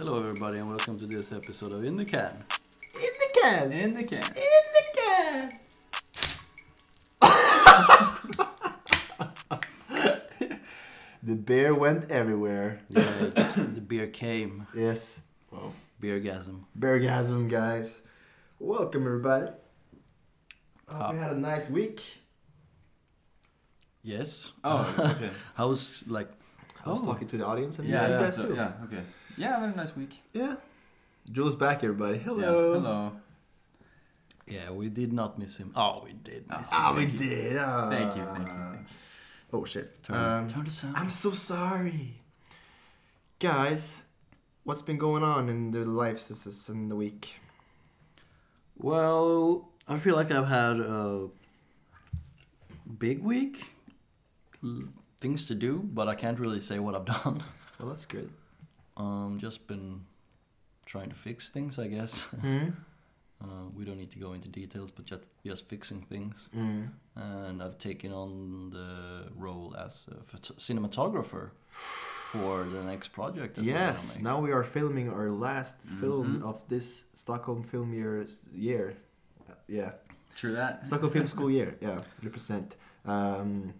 Hello, everybody, and welcome to this episode of In the Can. In the can. In the can. In the can. the bear went everywhere. Yeah, the beer came. Yes. Well, Beergasm. beargasm, guys. Welcome, everybody. Hope How- you ah. had a nice week. Yes. Oh, okay. How's like? I was Oh. talking to the audience and Yeah, you yeah, guys so, too. yeah, okay. Yeah, I had a nice week. Yeah. Jules back, everybody. Hello. Yeah, hello. Yeah, we did not miss him. Oh, we did miss him. Ah, we Thank you. did. Ah. Thank you, thank you, thank. Oh shit. Turn, Um, turn the sound. I'm so sorry. Guys, what's been going on in the lives this is in the week? Well, I feel like I've had a big week. L- Things to do, but I can't really say what I've done. Well, that's good. Um, just been trying to fix things, I guess. Mm. Uh, we don't need to go into details, but just just fixing things. Mm. and I've taken on the role as a phot- cinematographer for the next project. that Yes, make. now we are filming our last film Mhm. of this Stockholm Film Year. year. Uh, yeah, True that. Stockholm Film School year. Yeah, hundred percent. Um,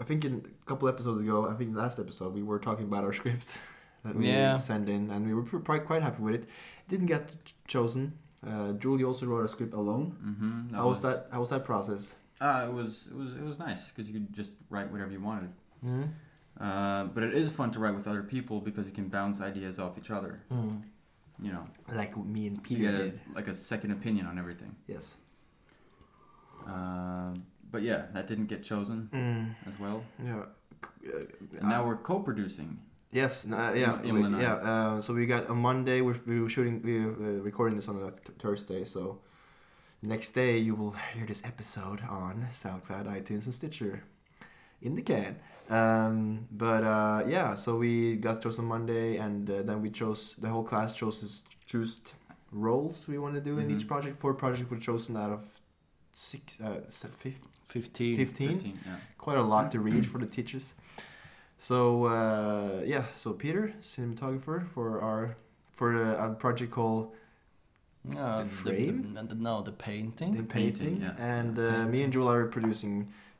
I think in a couple episodes ago, I think last episode we were talking about our script that we Yeah. sent in, and we were pr- quite happy with it. Didn't get chosen. Uh, Julie also wrote a script alone. Mm-hmm. How was that? How was that process? Uh, it was it was it was nice because you could just write whatever you wanted. Mm. Uh, but it is fun to write with other people because you can bounce ideas off each other. Mm. You know, Like me and so you Peter get a, did. like a second opinion on everything. Yes. Uh, but yeah, that didn't get chosen Mm. as well. Yeah. And now we're co-producing. Yes, uh, yeah, we- Emil and I. yeah. Uh, so we got on Monday. We're, we were shooting, we were uh, recording this on a t- Thursday. So next day you will hear this episode on SoundCloud, iTunes, and Stitcher, in the can. Um, but uh, yeah, so we got chosen Monday, and uh, then we chose the whole class chose choose roles we want to do in each Mhm. project. Four projects were chosen out of six, uh, 15. 15? 15, yeah. quite a lot to read for the teachers. So uh, yeah, so Peter, cinematographer for our for a, a project called Uh, The frame? The, the, no, the painting. The Painting, Painting, yeah. and uh, me and Jewel are producing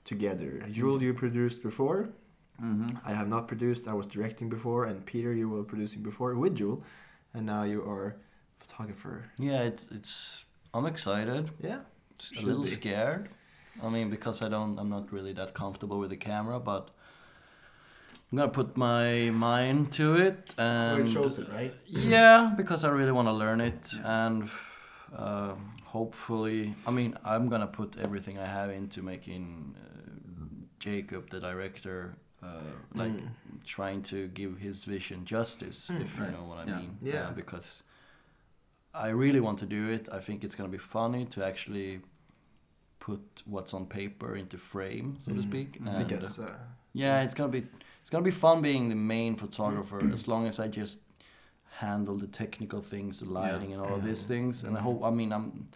together. Jewel, you produced before. Mm-hmm. I have not produced. I was directing before, and Peter, you were producing before with Jewel, and now you are photographer. Yeah, it, it's. I'm excited. Yeah. A little be. scared. I mean, because I don't, I'm not really that comfortable with the camera, but I'm gonna put my mind to it and. it, right? Yeah, because I really want to learn it, and uh, hopefully, I mean, I'm gonna put everything I have into making uh, Jacob, the director, uh, like Mm. trying to give his vision justice, Mm, if you right. know what I Yeah. mean. Yeah. Uh, because I really want to do it. I think it's gonna be funny to actually put what's on paper into frame, so to Mm. speak. Mhm. I guess. Uh, yeah, it's gonna be it's gonna be fun being the main photographer as long as I just handle the technical things, the lighting and all of these things. And I hope I mean I'm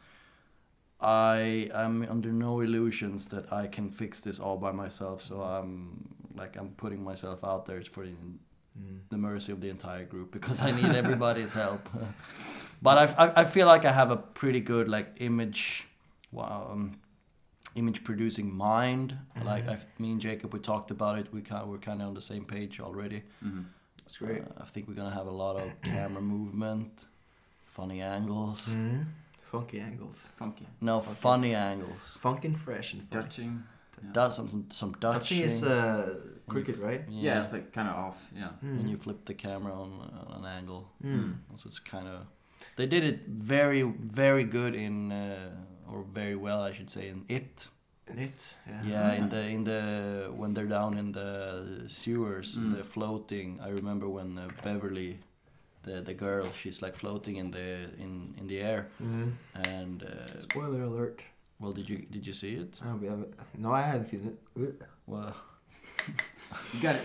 I am under no illusions that I can fix this all by myself. So I'm like I'm putting myself out there for the, mm. the mercy of the entire group because I need everybody's help. but I, I I feel like I have a pretty good like image. Wow. Um, image producing mind like I, me and jacob we talked about it we kind we're kind of on the same page already Mm-hmm. That's great. uh, i think we're gonna have a lot of camera movement funny angles Mm. Funky angles. Funky. no Fucking- funny angles Funkin' fresh and funny. Dutching. Yeah. Does some some dutching Touching is uh, cricket, right? yeah. it's like kind of off. Yeah. when Mm. you flip the camera on, on an angle Mm. so it's kind of they did it very very good in uh, or very well i should say in it In it, yeah. Yeah, in the in the when they're down in the sewers, Mm. they're floating. I remember when uh, Beverly, the the girl, she's like floating in the in in the air, Mm. and uh, Spoiler alert. well, did you did you see it? Oh, we no, I hadn't seen it. Well, You got it.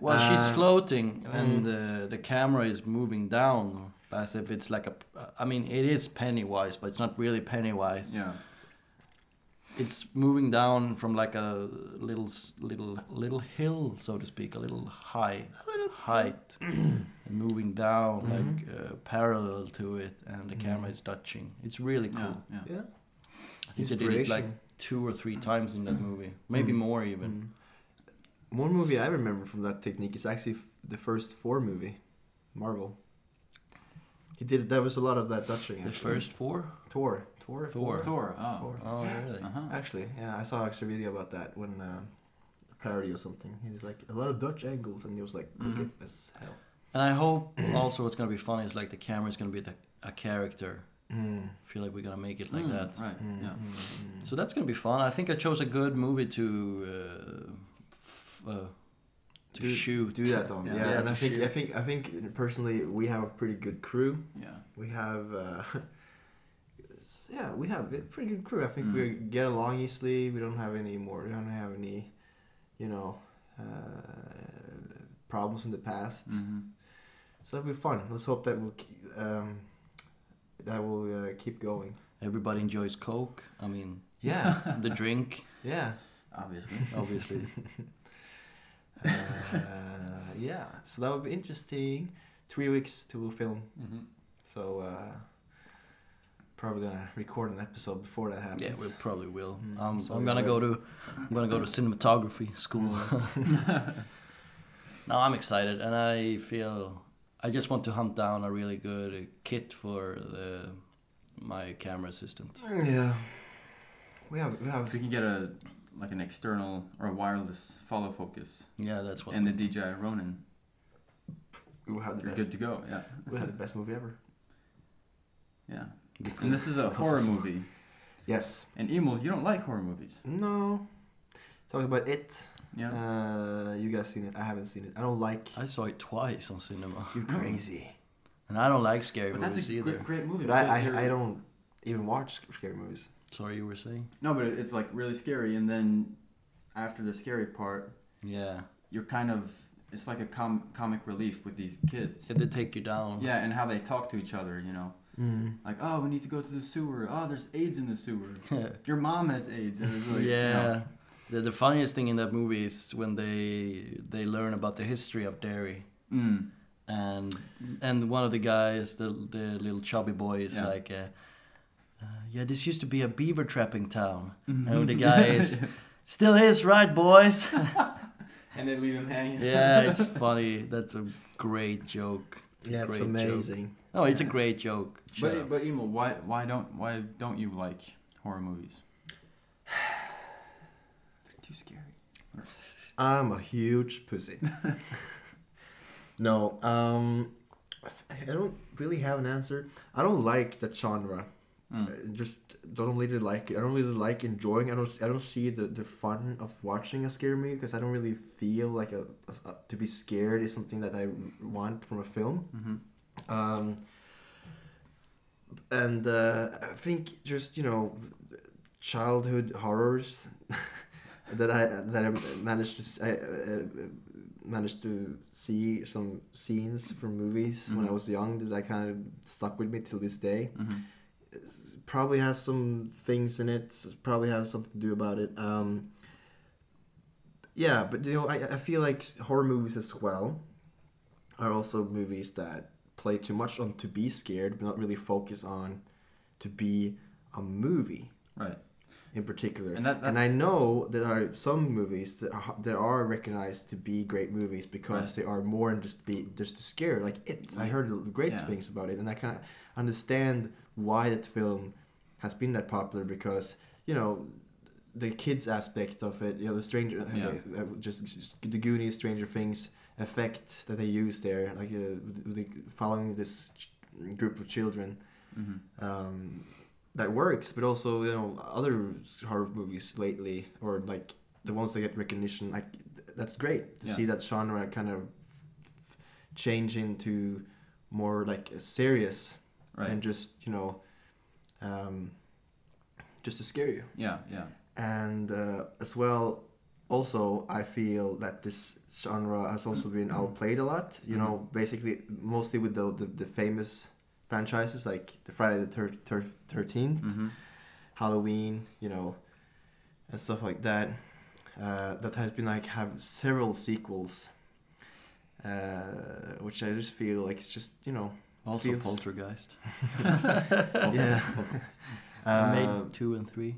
well, she's Uh, floating, and mm. the the camera is moving down as if it's like a. I mean, it is Pennywise, but it's not really Pennywise. Yeah. it's moving down from like a little little little hill, so to speak, a little high A little height, And moving down Mhm. like uh, parallel to it, and the camera Mhm. is dutching. It's really cool. Yeah, yeah. Yeah. I think they did it like two or three times in that movie, maybe Mm. more even. Mm. One movie I remember from that technique is actually f- the first four movie, Marvel. He did. There was a lot of that dutching. The first four. Thor, Thor, Thor. Thor. Oh. Thor. Oh really? Uh-huh. Actually, yeah, I saw actually a video about that when uh, a parody or something. He was like a lot of Dutch angles, and he was like crooked Mhm. as hell. And I hope also what's gonna be funny is like the camera is gonna be the, a character. Mm. I feel like we're gonna make it like Mm, that. Right. Mm, Yeah. mm, mm. So that's gonna be fun. I think I chose a good movie to uh, f- uh, to Do- shoot. do that on. Yeah. Yeah, Yeah, and I think shoot. I think I think personally we have a pretty good crew. Yeah. We have. Uh, yeah, we have a pretty good crew. I think Mm. we get along easily. We don't have any more. We don't have any, you know, uh, problems in the past. hmm So that'll be fun. Let's hope that will keep, um, that will uh, keep going. Everybody enjoys Coke. I mean, Yeah, the drink, yeah, Obviously. obviously. Uh, yeah. So that would be interesting. Three weeks to film. hmm So uh, probably gonna record an episode before that happens. yeah, we probably will. Mm, Um, so I'm gonna go to I'm gonna go to cinematography school. no, I'm excited, and I feel I just want to hunt down a really good uh, kit for the my camera assistant. Yeah. We have we have we can get a like an external or a wireless follow focus Yeah, that's what. and the DJI Ronin, We'll have the you're best good to go. Yeah. we have the best movie ever. Yeah. And this is a horror movie. Yes. And Emil, you don't like horror movies. No. Talk about it. Yeah. Uh, you guys seen it? I haven't seen it. I don't like. I saw it twice on cinema, You're crazy. and I don't like scary movies. but that's a either. great, great movie. But I, I, I don't even watch scary movies. Sorry, you were saying? No, but it's like really scary, and then after the scary part, Yeah, you're kind of it's like a com- comic relief with these kids. did they take you down? Yeah, and how they talk to each other, you know, Mm. like oh, we need to go to the sewer. Oh, there's AIDS in the sewer. Your mom has AIDS. And it's like, you yeah. know, The, the funniest thing in that movie is when they they learn about the history of Derry, mm, and and one of the guys, the the little chubby boy, is Yeah. like, uh, uh, "Yeah, this used to be a beaver trapping town," Mm-hmm. and the guy is, "Still is, right, boys?" and they leave him hanging. yeah, it's funny. That's a great joke. It's a Yeah, it's amazing. Joke. No, it's a great joke. Shut But up. but Emil, why why don't why don't you like horror movies? They're too scary. I'm a huge pussy. no, um, I don't really have an answer. I don't like that genre. Mm. Just don't really like it. I don't really like enjoying. I don't. I don't see the, the fun of watching a scary movie because I don't really feel like a, a- to be scared is something that I want from a film. Mm-hmm. Um, and uh, I think just you know, childhood horrors that I that I managed to s- I, uh, managed to see some scenes from movies when I was young that I kind of stuck with me till this day. Mm-hmm. Probably has some things in it. Probably has something to do about it. Um, yeah, but you know, I, I feel like horror movies as well are also movies that play too much on to be scared, but not really focus on to be a movie Right. in particular. And that- and I know there are some movies that are, that are recognized to be great movies because Right. they are more than just be just to scare. Like it, I heard great Yeah. things about it, and I kind of understand why that film has been that popular because you know the kids aspect of it. You know the stranger, Yeah. uh, just, just the Goonies, Stranger Things effect that they use there, like uh, the, following this ch- group of children Mm-hmm. um, that works, but also you know other horror movies lately, or like the ones that get recognition, like that's great to Yeah. see that genre kind of change into more like a serious Right. than just you know um, just to scare you. yeah. Yeah. And uh, as well, also I feel that this genre has also been outplayed a lot. You know, basically mostly with the the, the famous franchises like the Friday the thir- thir- 13th, Mm-hmm. Halloween, you know, and stuff like that. Uh, that has been like have several sequels, uh, which I just feel like it's just you know Also Feels- Poltergeist. yeah. I Uh, made two and three.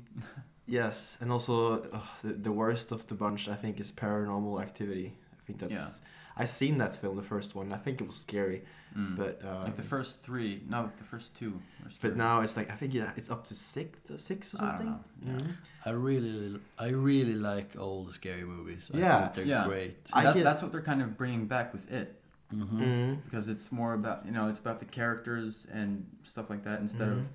yes, and also uh, the, the worst of the bunch I think is Paranormal Activity. I think that's. Yeah. I seen that film, the first one. I think it was scary, Mm. but uh, like the first three, no, the first two. Were but now it's like I think yeah, it's up to six, six or I don't something. know. Yeah. Mhm. I really, I really like old scary movies. I Yeah. think they're Yeah. great. I That- get- that's what they're kind of bringing back with it hmm Mhm. because it's more about you know it's about the characters and stuff like that instead of Mhm.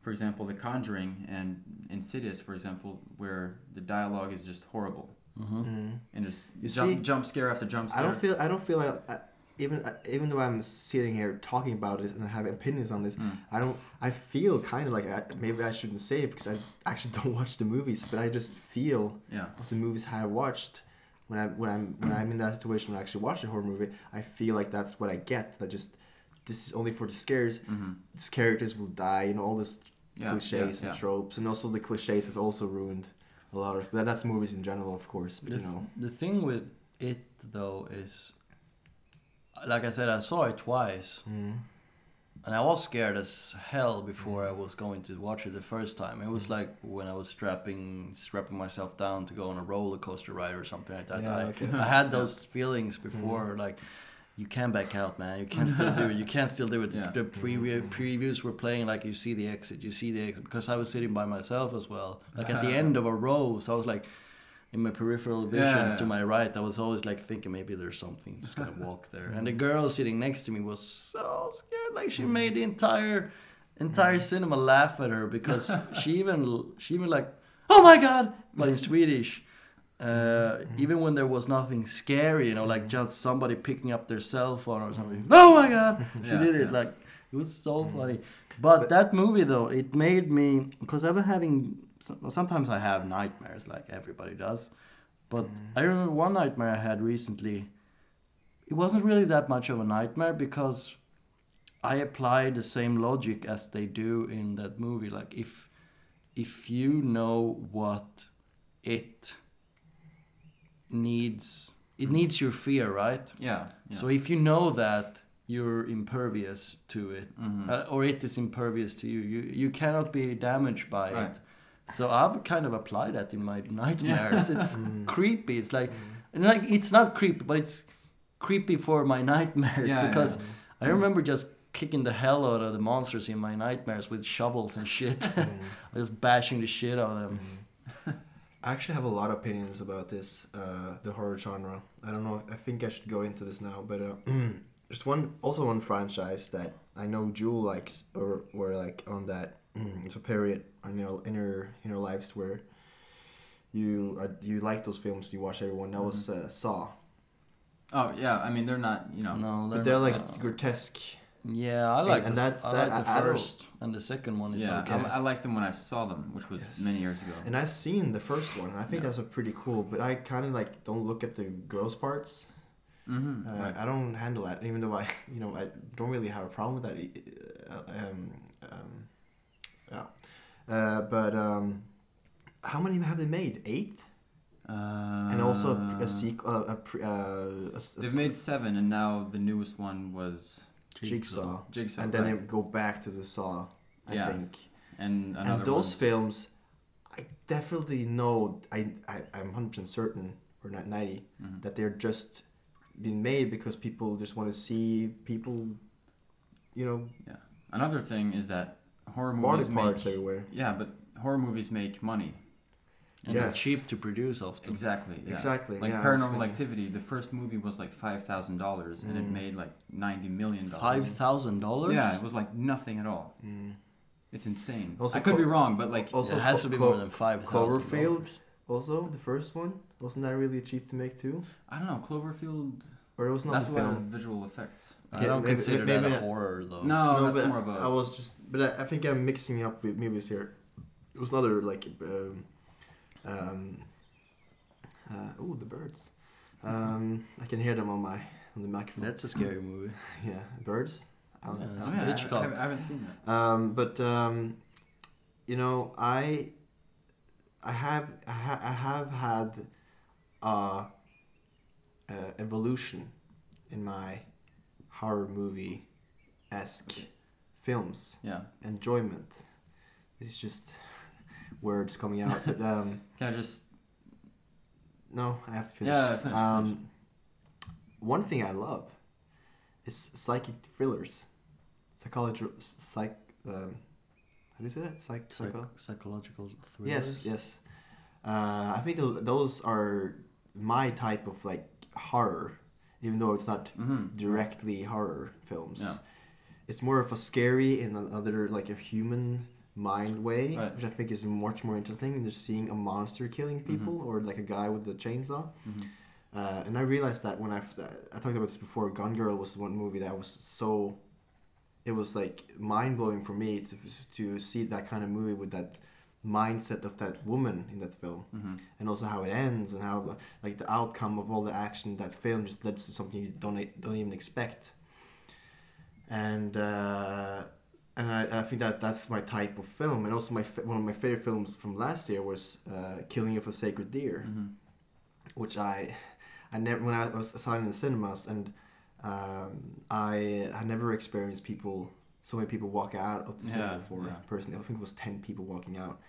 for example the conjuring and insidious for example where the dialogue is just horrible hmm Mhm. and just You jump, see, jump scare after jump scare I don't feel I don't feel like I, even even though I'm sitting here talking about this and I have opinions on this, Mm. I don't. I feel kind of like I, maybe I shouldn't say it because I actually don't watch the movies, but I just feel yeah of the movies I watched. When I when I'm when I'm in that situation when I actually watch a horror movie, I feel like that's what I get. That just this is only for the scares. hmm These characters will die, you know, all this yeah cliches yeah, and yeah. tropes, and also the cliches has also ruined a lot of. But that's movies in general, of course. But The, you know, the thing with it though is, like I said, I saw it twice, mm. And I was scared as hell before I mm. was going to watch it the first time. It was mm. like when I was strapping strapping myself down to go on a roller coaster ride or something like that. Yeah, I, okay. I had those feelings before, mm. like. You can back out, man. You can still do it. You can still do it. Yeah. The mm-hmm. preview previews mm-hmm. were playing like you see the exit, you see the exit. Because I was sitting by myself as well, like at the uh-huh. end of a row. So I was like, in my peripheral vision Yeah. to my right, I was always like thinking maybe there's something just gonna walk there. And the girl sitting next to me was so scared, like she made the entire entire mm. cinema laugh at her because she even she even like, oh my god, but in Swedish. Uh, mm-hmm. even when there was nothing scary, you know, like mm-hmm. just somebody picking up their cell phone or something. Mm-hmm. Oh my god, she Yeah, did it! yeah. Like it was so funny. But, that movie though, it made me because I've been having so- sometimes I have nightmares like everybody does. But I remember one nightmare I had recently. It wasn't really that much of a nightmare because I applied the same logic as they do in that movie. Like if if you know what it needs, it needs your fear, right? yeah, yeah. So if you know that you're impervious to it, Mhm. uh, or it is impervious to you, you you cannot be damaged by Right. it. So I've kind of applied that in my nightmares. It's Mm. creepy. It's like, and like it's not creepy, but it's creepy for my nightmares Yeah, because yeah. I remember just kicking the hell out of the monsters in my nightmares with shovels and shit, just bashing the shit out of them. I actually have a lot of opinions about this, uh, the horror genre. I don't know. I think I should go into this now, but uh, there's one, also one franchise that I know Jewel likes, or were like on that. it's a period in your in your in your lives where you uh, you like those films, you watch everyone. That was uh, Saw, oh yeah i mean they're not you know No, but they're like grotesque. Yeah, I like and the, s- that's- I that- like the I- I first and the second one is yeah. I, I liked them when i saw them which was Yes. many years ago And I've seen the first one. and I think Yeah. that was a pretty cool, but I kind of like don't look at the gross parts. Mm-hmm. Uh, right. I don't handle that, even though I, you know, I don't really have a problem with that. Uh, um, um, yeah, uh, but um, how many have they made? Eight, uh, and also a, a sequel. Uh, a, uh, a, s- a they've made seven and now the newest one was Jigsaw, jigsaw and then right. they go back to the Saw. I Yeah. think, and and those one's- films, I definitely know. I, I I'm hundred percent certain, or not 90 Mhm. that they're just being made because people just want to see people, you know, Yeah. another thing is that horror body movies parts make everywhere. yeah but horror movies make money and they're cheap to produce often. exactly yeah. Exactly. like yeah, paranormal activity the first movie was like five thousand dollars and it Mm. made like 90 million dollars Five thousand dollars. yeah it was like nothing at all Mm. it's insane Also i could be wrong but like also it has Clo- to be Clo- more than five thousand. Cloverfield, also the first one, wasn't that really cheap to make too? i don't know cloverfield Or it was not that's the a lot of film. visual effects I don't maybe- consider maybe that I- a horror though. no, that's but more of a I was just, but I, I think I'm mixing up with movies here. It was another like, um, um, uh, oh the birds. Um, I can hear them on my on the microphone. That's a scary movie. yeah, birds. I'll- Yeah, I'll- it's oh, yeah, I, I haven't seen that Um, but um, you know, I I have I, ha- I have had uh, uh, evolution in my horror movie esque films. Yeah. Enjoyment. It's just words coming out, but um, Can I just? no, I have to finish. Yeah, finish, um, finish. One thing I love is psychic thrillers, psychology, psych. Um, do you say that? Psych, Psych- psycho. psychological thrillers. Yes, yes. Uh, I think tho- those are my type of like horror, even though it's not Mm-hmm. directly horror films. Yeah. It's more of a scary in another like a human mind way, Right. which I think is much more interesting than just seeing a monster killing people Mhm. or like a guy with a chainsaw. Mm-hmm. Uh, and I realized that when I I talked about this before, Gone Girl was the one movie that was so it was like mind blowing for me to to see that kind of movie with that mindset of that woman in that film Mm-hmm. and also how it ends and how like the outcome of all the action that film just leads to something you don't don't even expect and uh, and I, I think that that's my type of film and also my one of my favorite films from last year was uh, Killing of a Sacred Deer Mm-hmm. which I I never when I was saw it in the cinemas and um, I had never experienced people so many people walk out of the cinema Yeah, before yeah. personally I think it was ten people walking out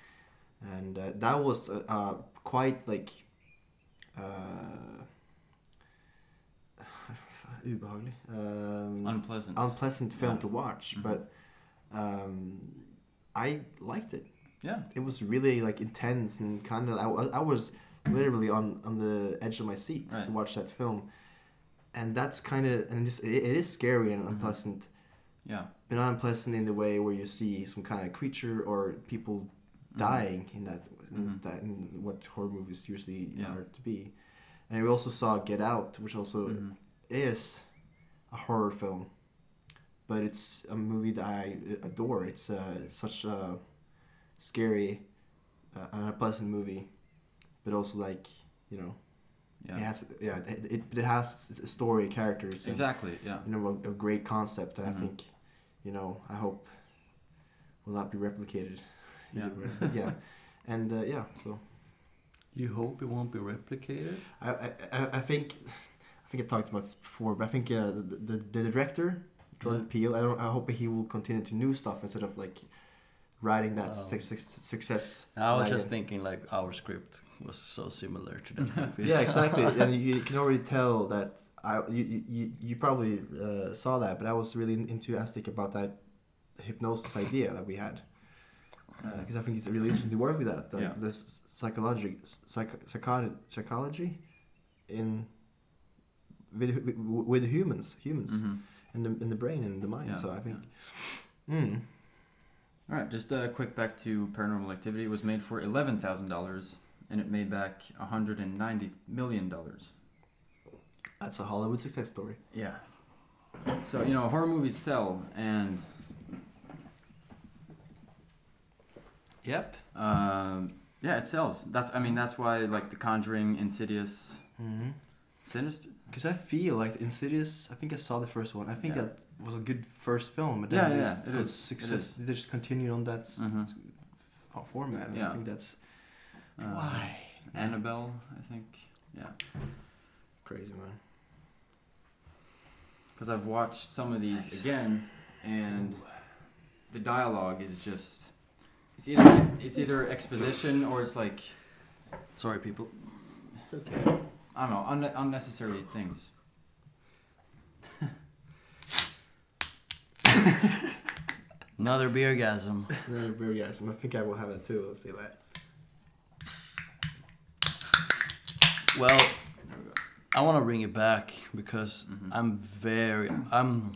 and uh, that was uh, uh, quite like uh, ubehaglig um, Unpleasant. unpleasant film Yeah. to watch Mhm. but um, I liked it yeah. it was really like intense and kind of I, I was literally on on the edge of my seat Right. to watch that film and that's kind of and this, it, it is scary and Mhm. unpleasant Yeah. but not unpleasant in the way where you see some kind of creature or people Mhm. dying in that in, Mhm. that in what horror movies usually Yeah. are to be and we also saw Get Out which also is a horror film, but it's a movie that I adore. It's uh, such a scary, uh, and unpleasant movie, but also like you know, Yeah. it has yeah it, it, it has a story, characters, and, Exactly. Yeah. you know, a, a great concept that Mhm. I think, you know, I hope will not be replicated. Yeah. yeah, and uh, yeah, so You hope it won't be replicated. I, I, I- I think I think I talked about this before, but I think uh, the, the the director Jordan Yeah. Peele. I don't. I hope he will continue to new stuff instead of like writing that Oh. suc- suc- success. I was wagon. just thinking like our script was so similar to that movie. Yeah, exactly. and you, you can already tell that I you you, you, probably uh, saw that, but I was really enthusiastic about that hypnosis idea that we had. Because I think it's really interesting to work with that, the, Yeah. this psychology, psych, psychology, psychology, in with, with, humans, humans, Mhm. in the in the brain and the mind. Yeah, So I think, mm, All right, just a quick back to Paranormal Activity. It was made for eleven thousand dollars, and it made back hundred and ninety million dollars. that's a Hollywood success story. Yeah. So you know, horror movies sell, and Yep. um, yeah, it sells. That's I mean that's why like The Conjuring, Insidious, Mm-hmm. Sinister. Because I feel like Insidious. I think I saw the first one. I think Yeah. that was a good first film. But Yeah, then yeah, just it got is, it Success. is. They just continued on that Mhm. format. Yeah. I think that's Uh, why Annabelle, I think. Yeah. crazy man. Because I've watched some of these again, and the dialogue is just. It's either it's either exposition or it's like Sorry, people. It's okay. I don't know unne- unnecessary things. Another beer gasm. Another beer guys. I think I will have it too. Let's see that. Well, we. I want to bring it back because Mhm. I'm very I'm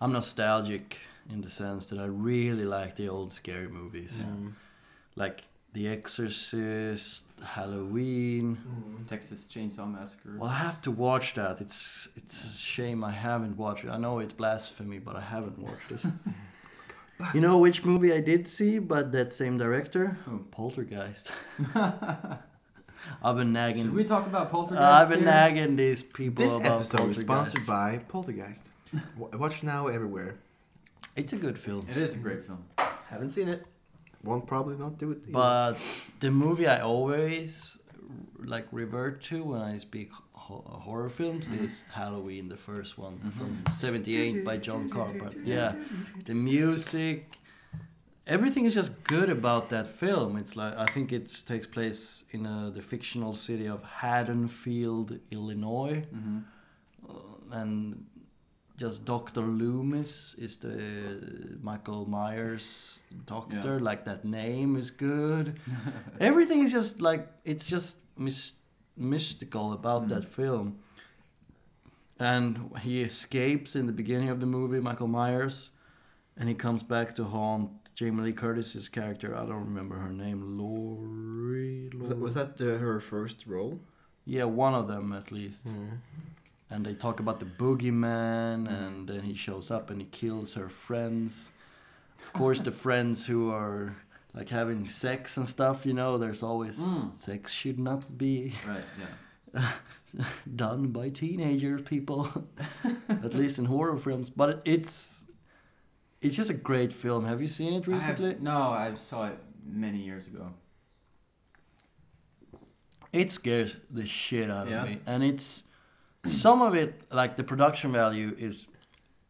I'm nostalgic in the sense that I really like the old scary movies, Mm. like The Exorcist, Halloween. Mm. Texas Chainsaw Massacre. Well, I have to watch that. It's it's a shame I haven't watched it. I know it's blasphemy, but I haven't watched it. you know which movie I did see, but that same director, Who? Poltergeist. I've been nagging. Should we talk about Poltergeist? I've been Peter? nagging these people This about episode is Poltergeist. sponsored by Poltergeist. Watch now everywhere. It's a good film. It is a great film. Haven't seen it. Won't probably not do it. either. But the movie I always like revert to when I speak ho- horror films mm-hmm. is Halloween, the first one mm-hmm. from '78 by John Carpenter. Yeah, the music, everything is just good about that film. It's like I think it takes place in uh, the fictional city of Haddonfield, Illinois, hmm uh, and just Doctor Loomis is the Michael Myers doctor. Yeah. Like that name is good. Everything is just like it's just mys- mystical about Mm. that film. And he escapes in the beginning of the movie, Michael Myers, and he comes back to haunt Jamie Lee Curtis's character. I don't remember her name, Laurie. Was that, was that the, her first role? Yeah, one of them at least. Mm. And they talk about the boogeyman, and then he shows up and he kills her friends. Of course, the friends who are like having sex and stuff, you know, there's always Mm. sex should not be Right. Yeah. done by teenagers, people. At least in horror films, but it's it's just a great film. Have you seen it I have- recently? no, I saw it many years ago. It scares the shit out Yeah. of me, and it's some of it like the production value is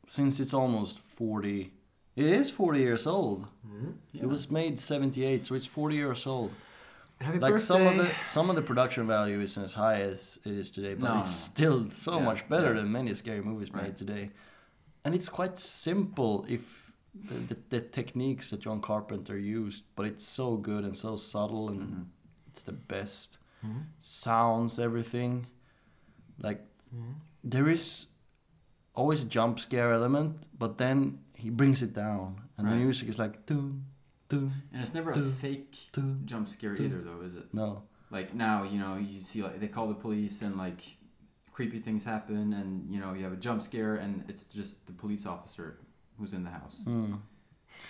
since it's almost forty. It is forty years old. Mm. Yeah. It was made seventy eight, so it's forty years old. Happy like birthday. some of the some of the production value isn't as high as it is today, but No, it's still so Yeah, much better yeah. than many scary movies made today. And it's quite simple if the, the, the techniques that John Carpenter used, but it's so good and so subtle and Mhm. it's the best. Mhm. Sounds, everything. Like Mhm. there is always a jump scare element, but then he brings it down, and the music is like dun dun And it's never a fake dun. jump scare either, though, is it? No, Like now, you know, you see like they call the police and like creepy things happen, and you know you have a jump scare, and it's just the police officer who's in the house. mm.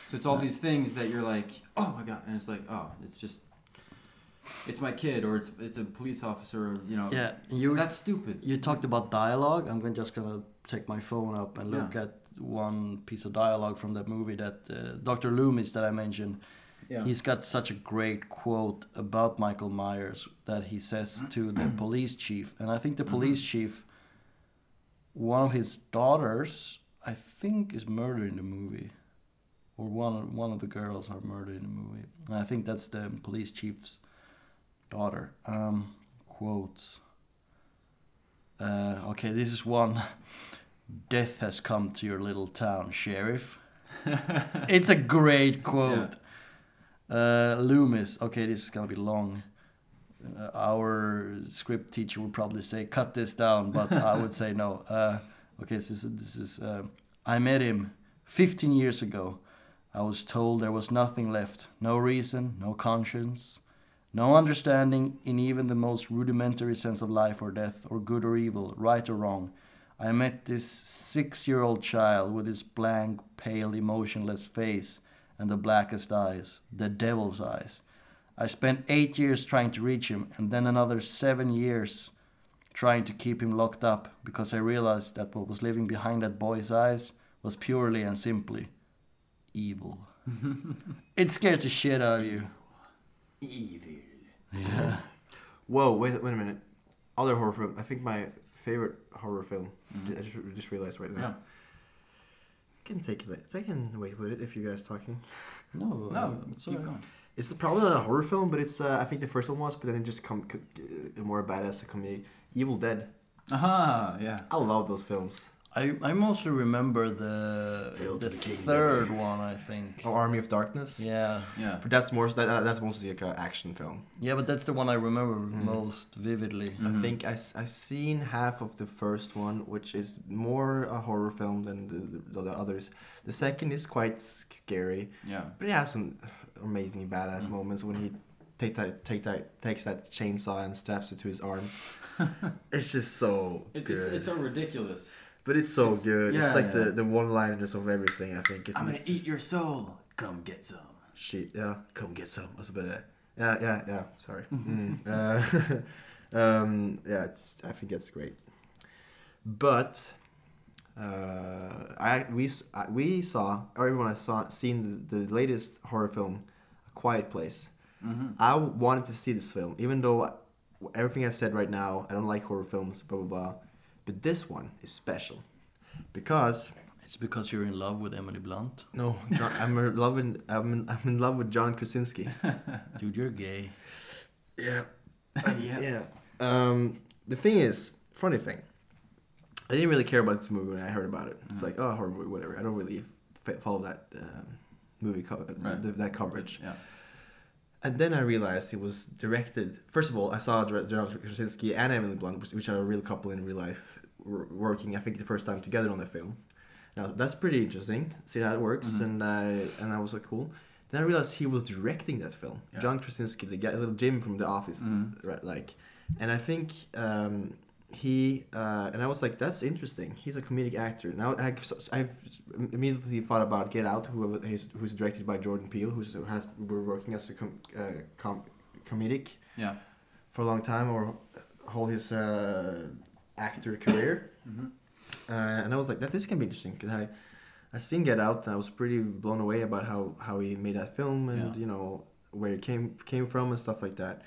So it's all these things that you're like, oh my god, and it's like, oh, it's just, it's my kid, or it's it's a police officer, or, you know. yeah. You That's stupid. you talked about dialogue. I'm going just gonna take my phone up and look Yeah. at one piece of dialogue from that movie that uh, Dr. Loomis that I mentioned. Yeah. He's got such a great quote about Michael Myers that he says to the police chief, and I think the police chief, one of his daughters, I think, is murdered in the movie, or one of, one of the girls are murdered in the movie, and I think that's the police chief's daughter. Um, quotes. Uh, okay, this is one. Death has come to your little town, sheriff. it's a great quote. Uh, Loomis. Okay, this is gonna be long. Uh, our script teacher would probably say cut this down, but I would say no. Okay, so, is this is. Uh, I met him 15 years ago. I was told there was nothing left, no reason, no conscience, no understanding in even the most rudimentary sense of life or death, or good or evil, right or wrong. I met this six year old child with his blank, pale, emotionless face and the blackest eyes, the devil's eyes. I spent eight years trying to reach him, and then another seven years trying to keep him locked up because I realized that what was living behind that boy's eyes was purely and simply evil. it scares the shit out of you. Evil. Yeah. Whoa, wait, wait a minute. Other horror film. I think my favorite horror film. Mhm. I just, just realized right now. Yeah. can take it. I can wait with it if you guys talking. No, uh, No, it's keep going. It's the probably not a horror film, but it's uh, I think the first one was, but then it just come c- uh, more badass comedy. Evil Dead. Aha, yeah. I love those films. I, I mostly remember the Hail the the king, third baby. one. I think. Oh, Army of Darkness. Yeah, Yeah. But that's more that, that's mostly like an action film. yeah, but that's the one I remember Mhm. most vividly. Mhm. I think I s- I seen half of the first one, which is more a horror film than the, the, the others. The second is quite scary, Yeah. but it has some amazing badass Mm. moments when he take that take that takes that chainsaw and straps it to his arm. it's just so It, good. it's, it's so ridiculous. but it's so it's- good. yeah, it's like yeah. the the one liners of everything. I think. It's, I'm gonna eat your soul. Come get some. Shit, yeah. Come get some. That's a bit of Yeah, yeah, yeah. Sorry. Mm. Uh, um, yeah, it's, I think that's great. But uh, I we we saw or everyone has saw seen the, the latest horror film, A Quiet Place. Mm-hmm. I wanted to see this film, even though everything I said right now. I don't like horror films. Blah blah blah. But this one is special because It's because you're in love with Emily Blunt. no, John, I'm in love with I'm in, I'm in love with John Krasinski. Dude, you're gay. Yeah. yeah. Yeah. Um, the thing is, funny thing, I didn't really care about this movie when I heard about it. It's Mhm. like, oh, horror movie, whatever. I don't really f- follow that um, movie, co- Right. th- that coverage. Yeah. And then I realized it was directed. First of all, I saw John Krasinski and Emily Blunt, which- are a real couple in real life, working. I think the first time together on the film. Now that's pretty interesting. See how it works, Mhm. and I and I was like, cool. Then I realized he was directing that film. Yeah. John Krasinski, the guy, little Jim from The Office, Mhm. right? Like, and I think um, he uh, and I was like, that's interesting. He's a comedic actor. Now I, I've immediately thought about Get Out, who is who's directed by Jordan Peele, who's who has we're working as a com, uh, com, comedic Yeah. for a long time or whole his uh, actor career. Mm-hmm. Uh, and I was like, that this can be interesting because I, I seen Get Out and I was pretty blown away about how, how he made that film and Yeah. you know where it came came from and stuff like that.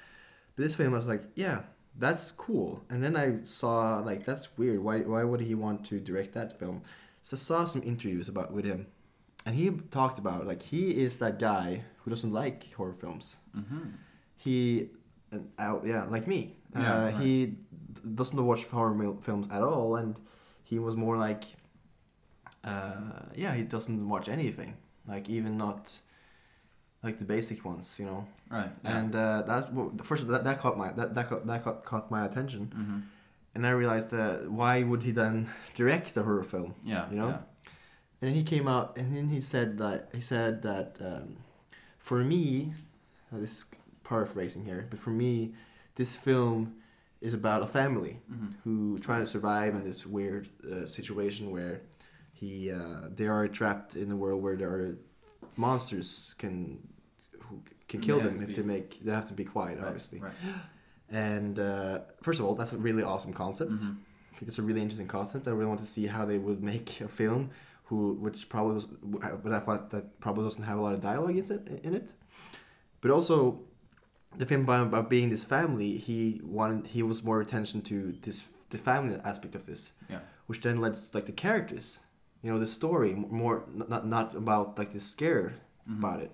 But this film I was like, yeah, that's cool. And then I saw like that's weird. Why why would he want to direct that film? So I saw some interviews about with him, and he talked about like he is that guy who doesn't like horror films. Mm-hmm. He, and out yeah, like me. Yeah, uh, right. He d- doesn't watch horror mil- films at all, and he was more like, uh, yeah, he doesn't watch anything, like even not, like the basic ones, you know. Right. Yeah. And uh, that well, first that, that caught my that that caught, that caught, caught my attention, mm-hmm. and I realized that why would he then direct the horror film? Yeah. You know? Yeah. And then he came out and then he said that he said that um, for me, this is paraphrasing here, but for me, this film is about a family Mm-hmm. who trying to survive in this weird uh, situation where he uh, they are trapped in a world where there are monsters can can kill them if be- they make they have to be quiet obviously Right. and uh, first of all that's a really awesome concept Mhm. I think it's a really interesting concept. I really want to see how they would make a film who, which probably, was, but I thought that probably doesn't have a lot of dialogue in it. In it, but also, the film about, about being this family, he wanted, he was more attention to this the family aspect of this, Yeah. which then led to like the characters, you know, the story more not not about like the scare Mhm. about it.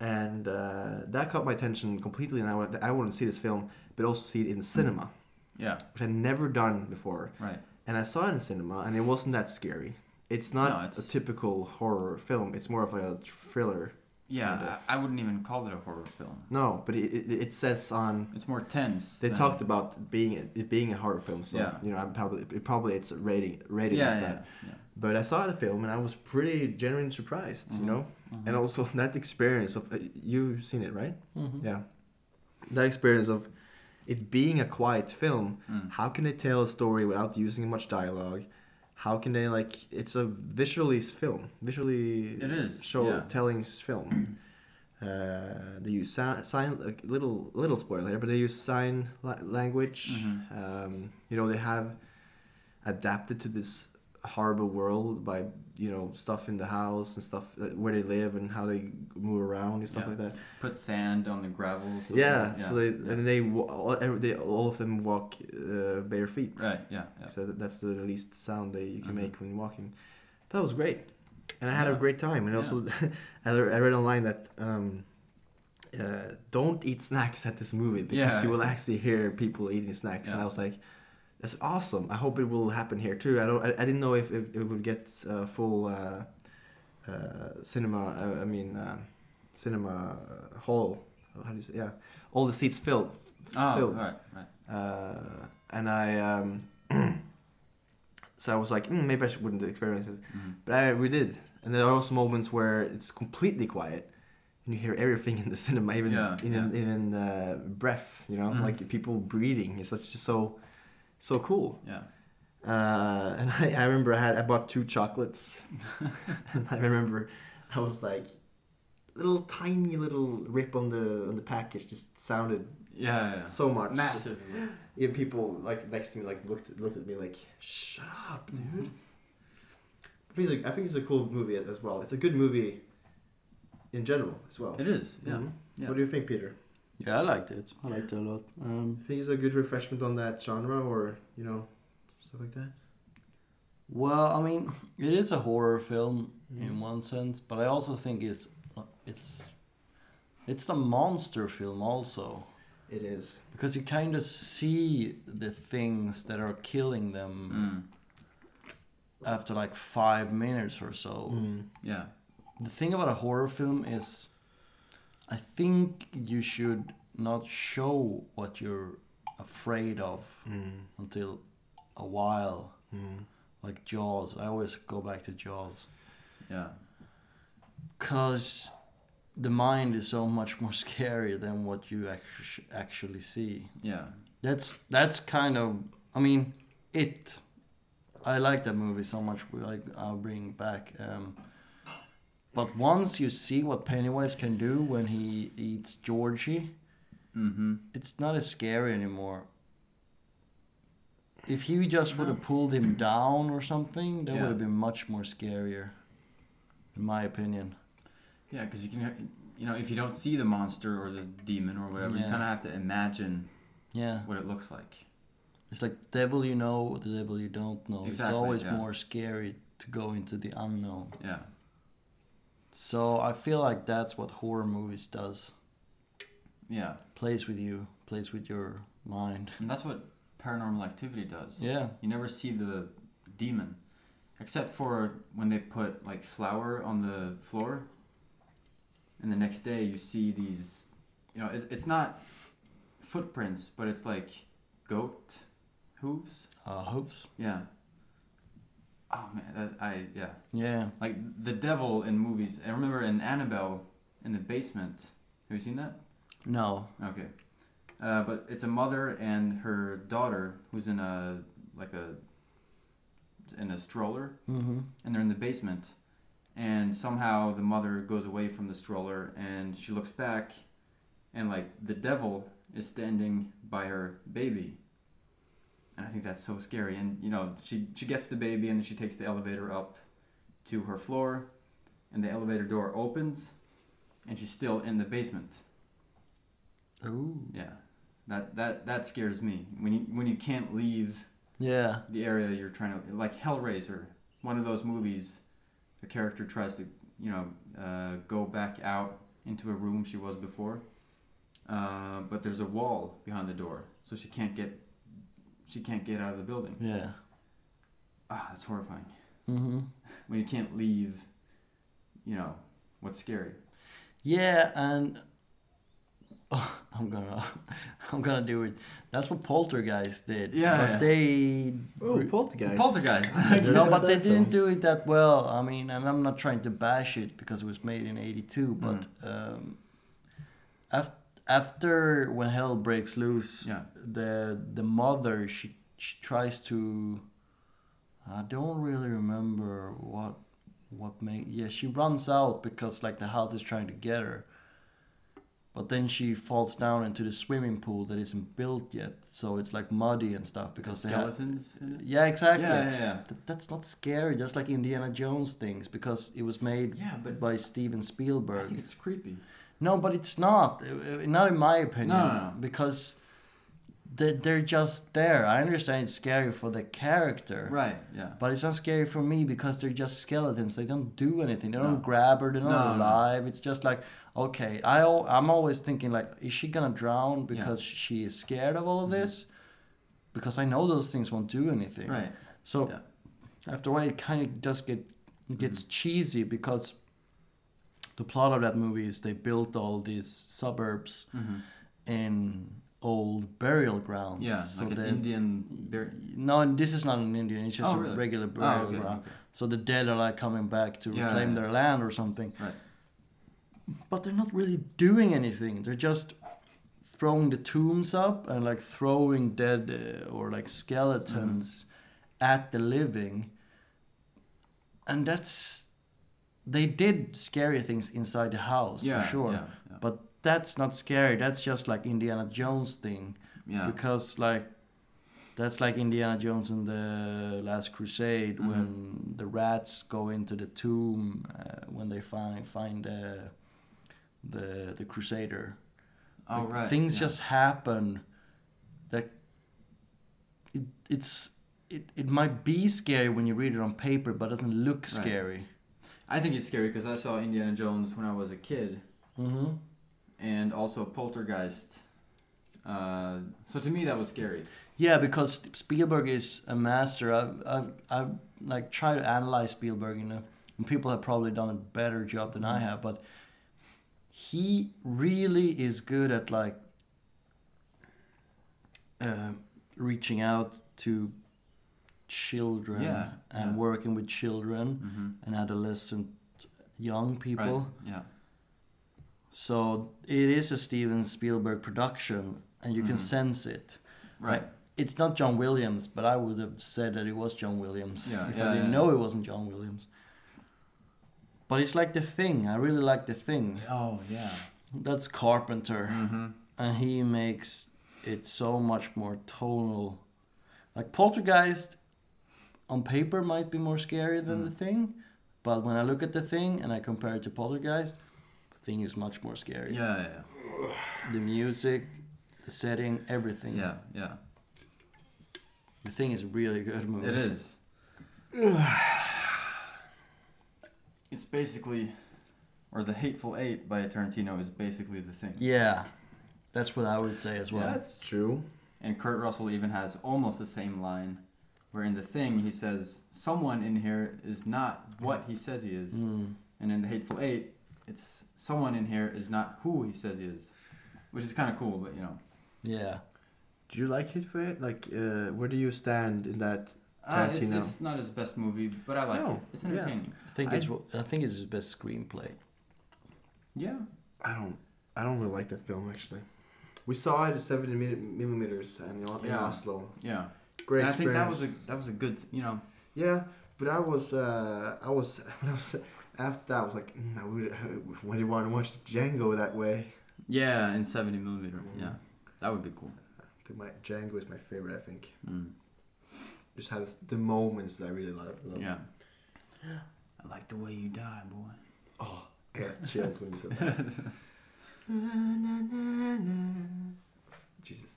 And uh, that caught my attention completely, and I want I want to see this film, but also see it in cinema Yeah. which I'd never done before. Right. And I saw it in cinema, and it wasn't that scary. It's not No, it's- a typical horror film. It's more of a thriller. Yeah. Kind of. I, I wouldn't even call it a horror film. No, but it, it, it says on. It's more tense. They than- talked about being it being a horror film, so Yeah. you know, I'm probably it probably it's rating rated Yeah. as Yeah. that. yeah. But I saw the film, and I was pretty genuinely surprised, you Mhm. know. Mhm. And also that experience of uh, you've seen it, right? Mm-hmm. Yeah. That experience of it being a quiet film Mm. how can they tell a story without using much dialogue how can they like it's a visually film visually It is, show yeah. telling film uh, they use sign, sign like little little spoiler here but they use sign la- language Mhm. um, you know they have adapted to this horrible world by you know stuff in the house and stuff uh, where they live and how they move around and stuff Yeah. like that Put sand on the gravel. So yeah, that- so they and they, all, they all of them walk uh, bare feet Right. Yeah. Yeah. so that's the least sound that you can Mhm. make when walking. That was great, and I had a great time. And also, I read online that um, uh, don't eat snacks at this movie because Yeah. you will actually hear people eating snacks. And I was like, that's awesome. I hope it will happen here too. I don't. I, I didn't know if, if it would get uh, full uh, uh, cinema. Uh, I mean, uh, cinema uh, hall. How do you say? Yeah, all the seats filled. Oh. filled. Right. Right. Uh, and I um, so I was like, mm, maybe I wouldn't experience this, Mhm. but I we did. And there are also moments where it's completely quiet, and you hear everything in the cinema, even Yeah, even yeah. even uh, breath. You know, Mhm. like people breathing. It's just so so cool. Yeah. Uh, and I, I remember I had I bought two chocolates, and I remember I was like, little tiny little rip on the on the package just sounded Yeah. yeah. so much. Massive. Even people like next to me like looked looked at me like, "Shut up, Mm-hmm. dude." I think it's a, I think it's a cool movie as well. It's a good movie in general as well. It is. Yeah. Mhm. Yeah. What do you think, Peter? Yeah, I liked it. I liked it a lot. Um, I think it's a good refreshment on that genre, or you know, stuff like that. well, I mean, it is a horror film Mm. in one sense, but I also think it's it's it's a monster film also It is. because you kind of see the things that are killing them Mm. after like five minutes or so. Mm. Yeah. The thing about a horror film is, I think you should not show what you're afraid of Mm. until a while. Mm. Like Jaws, I always go back to Jaws. Yeah. Cause the mind is so much more scary than what you actu- actually see. Yeah. That's that's kind of. I mean, it. I like that movie so much. Like I'll bring back. Um, but once you see what Pennywise can do when he eats Georgie, Mm-hmm. it's not as scary anymore. If he just would have pulled him down or something, that Yeah. would have been much more scarier, in my opinion. Yeah, because you can, you know, if you don't see the monster or the demon or whatever, you kind of have to imagine Yeah. what it looks like. It's like the devil you know, the devil you don't know. Exactly, it's always yeah. more scary to go into the unknown. Yeah. So I feel like that's what horror movies does. Yeah. Plays with you, plays with your mind. And that's what paranormal activity does. Yeah. You never see the demon. Except for when they put like flour on the floor. And the next day you see these, you know, it, it's not footprints, but it's like goat hooves. Uh hoops. Yeah. Oh man, that, I yeah. Yeah. Like the devil in movies. I remember in Annabelle in the basement. Have you seen that? No. Okay. Uh, but it's a mother and her daughter who's in a like a in a stroller Mm-hmm. and they're in the basement and somehow the mother goes away from the stroller and she looks back and like the devil is standing by her baby and i think that's so scary and you know she she gets the baby and then she takes the elevator up to her floor and the elevator door opens and she's still in the basement Ooh. yeah that that that scares me when you when you can't leave Yeah. the area you're trying to like Hellraiser, one of those movies. a character tries to you know uh, go back out into a room she was before, uh, but there's a wall behind the door, so she can't get she can't get out of the building. Yeah. Ah, that's horrifying. Mm-hmm. When you can't leave, you know what's scary. Yeah, and oh, I'm gonna, I'm gonna do it. That's what Poltergeist did. Yeah, but yeah. they. Oh, Poltergeist. Poltergeist. no, but they that didn't do it that well. I mean, and I'm not trying to bash it because it was made in '82, but Mm. um, af- after when hell breaks loose, yeah. the the mother she, she tries to. I don't really remember what what made yeah she runs out because like the house is trying to get her. But then she falls down into the swimming pool that isn't built yet, so it's like muddy and stuff because have, Skeletons. in it? yeah exactly Yeah, yeah, yeah. Th- that's not scary, just like Indiana Jones things, because it was made Yeah, but by Steven spielberg I think it's creepy. No, but it's not. Uh, Not in my opinion. No, no. Because they're, they're just there. I understand it's scary for the character. Right. Yeah. But it's not scary for me because they're just skeletons. They don't do anything. They No. don't grab her. They're not No, alive. It's just like, okay, I, I'm always thinking like, is she gonna drown Yeah. because she is scared of all of Mhm. this? Because I know those things won't do anything. Right. So Yeah. after a while, it kind of just get gets Mhm. cheesy because the plot of that movie is they built all these suburbs hmm in old burial grounds. Yeah, so like an the- Indian. No, this is not an Indian. It's just Oh, a really? regular oh, burial okay. ground. okay. So the dead are like coming back to Yeah, reclaim yeah. their land or something. Right. But they're not really doing anything. They're just throwing the tombs up and like throwing dead uh, or like skeletons Mm-hmm. at the living. And that's they did scary things inside the house Yeah. for sure. Yeah. Yeah. But that's not scary. That's just like Indiana Jones thing yeah. because like that's like Indiana Jones in the Last Crusade Mhm. when the rats go into the tomb uh, when they find find uh, the the Crusader. Oh Like, right. Things just happen. That it, it's it, it might be scary when you read it on paper, but it doesn't look Right. scary. I think it's scary because I saw Indiana Jones when I was a kid, Mm-hmm. and also Poltergeist. Uh, so to me, that was scary. Yeah, because Spielberg is a master. I've, I've, I've like tried to analyze Spielberg, you know, and people have probably done a better job than I have, but he really is good at like uh, reaching out to children Yeah, and yeah. working with children Mm-hmm. and adolescent young people. Right. Yeah. So it is a Steven Spielberg production, and you can Mhm. sense it. Right. It's not John Williams, but I would have said that it was John Williams Yeah, if yeah, I didn't know it wasn't John Williams. But it's like the thing. I really like the thing. Oh yeah. That's Carpenter, Mm-hmm. and he makes it so much more tonal. Like Poltergeist, on paper might be more scary than Mm. the thing, but when I look at the thing and I compare it to Poltergeist, the thing is much more scary. Yeah, yeah, The music, the setting, everything. yeah, yeah. The thing is a really good movie. It is. it's basically, or the Hateful Eight by Tarantino is basically the thing. Yeah, that's what I would say as well. That's true. And Kurt Russell even has almost the same line, where in the thing he says, "Someone in here is not what he says he is," Mm. and in the Hateful Eight, it's someone in here is not who he says he is, which is kind of cool. But you know, Yeah. Do you like Hateful Eight? Like, uh, where do you stand in that? uh, it's, it's not his best movie, but I like No, it. It's yeah. entertaining. I think I- it's I think it's his best screenplay. Yeah. I don't. I don't really like that film actually. We saw it at 70 millimeters and in, in Yeah. Oslo. Yeah. Great and I think that was a that was a good, you know. Yeah, but I was, uh, I was, when I was after that, I was like, mm, I would, when do you want to watch Django that way? Yeah, in seventy millimeter. Mm. Yeah, that would be cool. I think my Django is my favorite. I think Mm. just had the moments that I really love. love. Yeah. I like the way you die, boy. Oh, I got chills when you said that. Jesus,